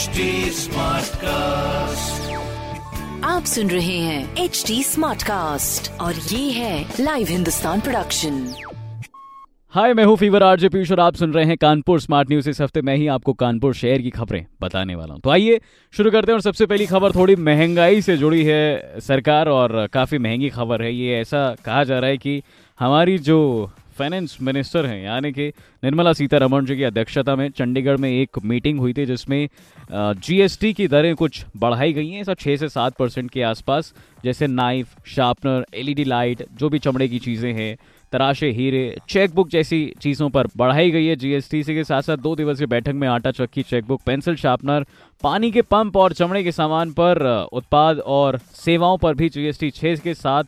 HD Smartcast. आप सुन रहे हैं एच डी स्मार्ट कास्ट और ये है लाइव हिंदुस्तान प्रोडक्शन हाय मैं हूँ फीवर आरजे पीयूष और आप सुन रहे हैं कानपुर स्मार्ट न्यूज़ इस हफ़्ते मैं ही आपको कानपुर शहर की खबरें बताने वाला हूँ। तो आइए शुरू करते हैं और सबसे पहली खबर थोड़ी महँगाई से जुड़ी है सरकार और काफ़ी महँगी खबर है। ये ऐसा कहा जा रहा है कि हमारी जो फाइनेंस मिनिस्टर हैं, यानी कि निर्मला सीतारमण जी की अध्यक्षता में चंडीगढ़ में एक मीटिंग हुई थी, जिसमें जीएसटी की दरें कुछ बढ़ाई गई हैं, ऐसा छः से सात परसेंट के आसपास, जैसे नाइफ, शार्पनर, एलईडी लाइट, जो भी चमड़े की चीज़ें हैं, तराशे, हीरे, चेकबुक जैसी चीज़ों पर बढ़ाई गई है जीएसटी के साथ साथ दो दिवसीय बैठक में आटा चक्की, चेकबुक, पेंसिल शार्पनर, पानी के पंप और चमड़े के सामान पर उत्पाद और सेवाओं पर भी जीएसटी छः के साथ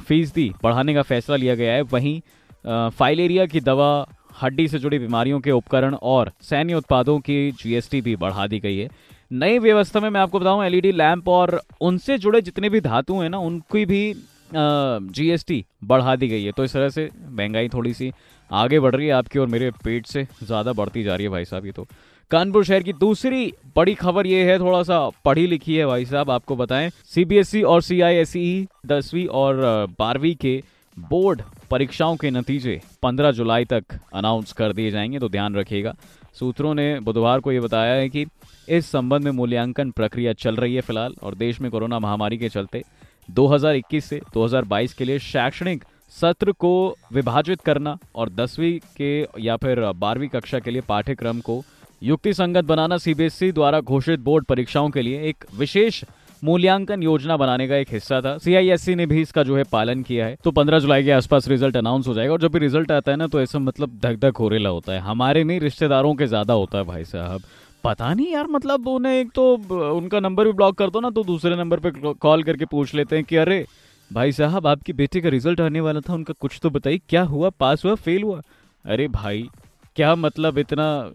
फ़ीसदी बढ़ाने का फैसला लिया गया है। वहीं फाइलेरिया की दवा, हड्डी से जुड़ी बीमारियों के उपकरण और सैन्य उत्पादों की जीएसटी भी बढ़ा दी गई है। नई व्यवस्था में मैं आपको बताऊँ एलईडी लैंप और उनसे जुड़े जितने भी धातु हैं ना, उनकी भी जीएसटी बढ़ा दी गई है। तो इस तरह से महँगाई थोड़ी सी आगे बढ़ रही है आपकी और मेरे पेट से ज़्यादा बढ़ती जा रही है भाई साहब ये तो। कानपुर शहर की दूसरी बड़ी खबर ये है थोड़ा सा पढ़ी लिखी है भाई साहब, आपको बताएँ। सीबीएसई और सीआईएसई दसवीं और बारहवीं के बोर्ड परीक्षाओं के नतीजे 15 जुलाई तक अनाउंस कर दिए जाएँगे तो ध्यान रखिएगा। सूत्रों ने बुधवार को ये बताया है कि इस संबंध में मूल्यांकन प्रक्रिया चल रही है फ़िलहाल, और देश में कोरोना महामारी के चलते 2021 से 2022 के लिए शैक्षणिक सत्र को विभाजित करना और दसवीं के या फिर बारहवीं कक्षा के लिए पाठ्यक्रम को युक्ति संगत बनाना सीबीएसई द्वारा घोषित बोर्ड परीक्षाओं के लिए एक विशेष मूल्यांकन योजना बनाने का एक हिस्सा था। सीआईएससी ने भी इसका जो है पालन किया है। तो 15 जुलाई के आसपास रिज़ल्ट अनाउंस हो जाएगा और जब भी रिज़ल्ट आता है ना तो ऐसा मतलब धक धक होरेला होता है। हमारे नहीं, रिश्तेदारों के ज़्यादा होता है भाई साहब। पता नहीं यार मतलब उन्हें एक तो उनका नंबर भी ब्लॉक कर दो ना तो दूसरे नंबर पे कॉल करके पूछ लेते हैं कि, अरे, भाई साहब, आपकी बेटे का रिज़ल्ट आने वाला था, उनका कुछ तो बताइए, क्या हुआ? पास हुआ फेल हुआ? अरे भाई, क्या मतलब इतना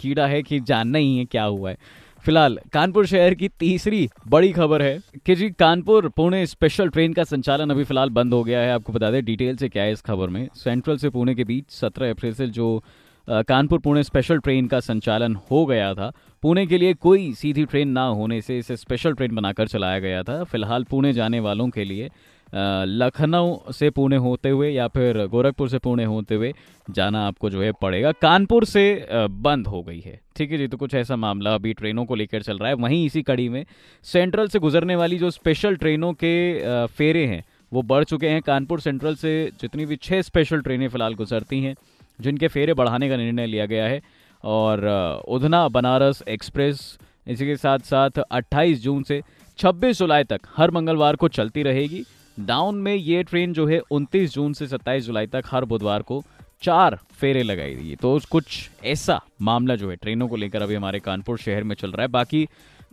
कीड़ा है कि जानना ही है क्या हुआ है। फ़िलहाल, कानपुर शहर की तीसरी बड़ी खबर है कि जी, कानपुर पुणे स्पेशल ट्रेन का संचालन अभी फ़िलहाल बंद हो गया है। आपको बता दें डिटेल से क्या है इस खबर में? सेंट्रल से पुणे के बीच 17 अप्रैल से जो कानपुर पुणे स्पेशल ट्रेन का संचालन हो गया था, पुणे के लिए कोई सीधी ट्रेन ना होने से इसे स्पेशल ट्रेन बनाकर चलाया गया था। फ़िलहाल पुणे जाने वालों के लिए लखनऊ से पुणे होते हुए या फिर गोरखपुर से पुणे होते हुए जाना आपको जो है पड़ेगा। कानपुर से बंद हो गई है। ठीक है जी तो कुछ ऐसा मामला अभी ट्रेनों को लेकर चल रहा है। वहीं इसी कड़ी में सेंट्रल से गुजरने वाली जो स्पेशल ट्रेनों के फेरे हैं, वो बढ़ चुके हैं। कानपुर सेंट्रल से जितनी भी छः स्पेशल ट्रेनें फ़िलहाल गुजरती हैं, जिनके फेरे बढ़ाने का निर्णय लिया गया है और उधना बनारस एक्सप्रेस इसी के साथ साथ 28 जून से 26 जुलाई तक हर मंगलवार को चलती रहेगी। डाउन में ये ट्रेन जो है 29 जून से 27 जुलाई तक हर बुधवार को चार फेरे लगाई गई तो कुछ ऐसा मामला जो है ट्रेनों को लेकर अभी हमारे कानपुर शहर में चल रहा है। बाकी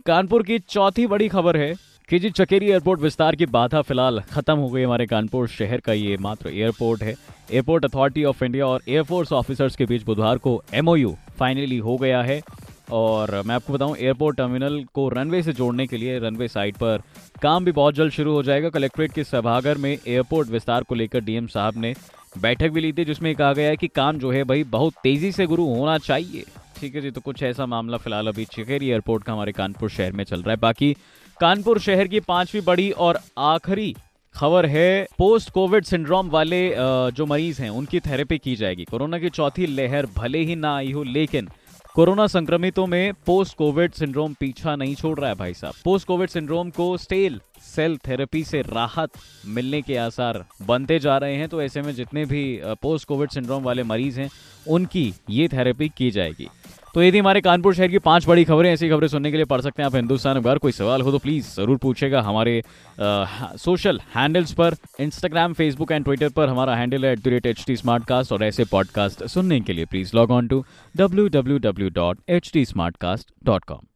कानपुर की चौथी बड़ी खबर है कि जी चकेरी एयरपोर्ट विस्तार की बाधा फ़िलहाल खत्म हो गई हमारे कानपुर शहर का। ये मात्र एयरपोर्ट है। एयरपोर्ट अथॉरिटी ऑफ़ इंडिया और एयरफोर्स ऑफिसर्स के बीच बुधवार को एमओयू फाइनली हो गया है। और मैं आपको बताऊँ एयरपोर्ट टर्मिनल को रनवे से जोड़ने के लिए रनवे साइट पर काम भी बहुत जल्द शुरू हो जाएगा। कलेक्ट्रेट के सभागार में एयरपोर्ट विस्तार को लेकर डीएम साहब ने बैठक भी ली थी, जिसमें कहा गया है कि काम जो है भाई बहुत तेज़ी से गुरु होना चाहिए। ठीक है जी तो कुछ ऐसा मामला फ़िलहाल अभी चिकेरी एयरपोर्ट का हमारे कानपुर शहर में चल रहा है। बाकी कानपुर शहर की पांचवी बड़ी और आखिरी खबर है पोस्ट कोविड सिंड्रोम वाले जो मरीज़ हैं, उनकी थेरेपी की जाएगी। कोरोना की चौथी लहर भले ही ना आई हो, लेकिन कोरोना संक्रमितों में पोस्ट कोविड सिंड्रोम पीछा नहीं छोड़ रहा है भाई साहब। पोस्ट कोविड सिंड्रोम को स्टेल सेल थेरेपी से राहत मिलने के आसार बनते जा रहे हैं तो ऐसे में जितने भी पोस्ट कोविड सिंड्रोम वाले मरीज़ हैं, उनकी ये थेरेपी की जाएगी। तो यदि हमारे कानपुर शहर की पाँच बड़ी खबरें। ऐसी खबरें सुनने के लिए पढ़ सकते हैं आप हिंदुस्तान। अखबार कोई सवाल हो तो प्लीज़ ज़रूर पूछेगा हमारे सोशल हैंडल्स पर इंस्टाग्राम फेसबुक एंड ट्विटर पर हमारा हैंडल है at the rate H T Smartcast और ऐसे पॉडकास्ट सुनने के लिए please log on to W W W dot H T Smartcast dot com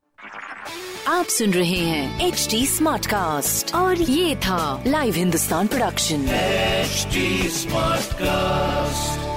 आप सुन रहे हैं एच टी स्मार्ट कास्ट और ये था live Hindustan production HD Smartcast.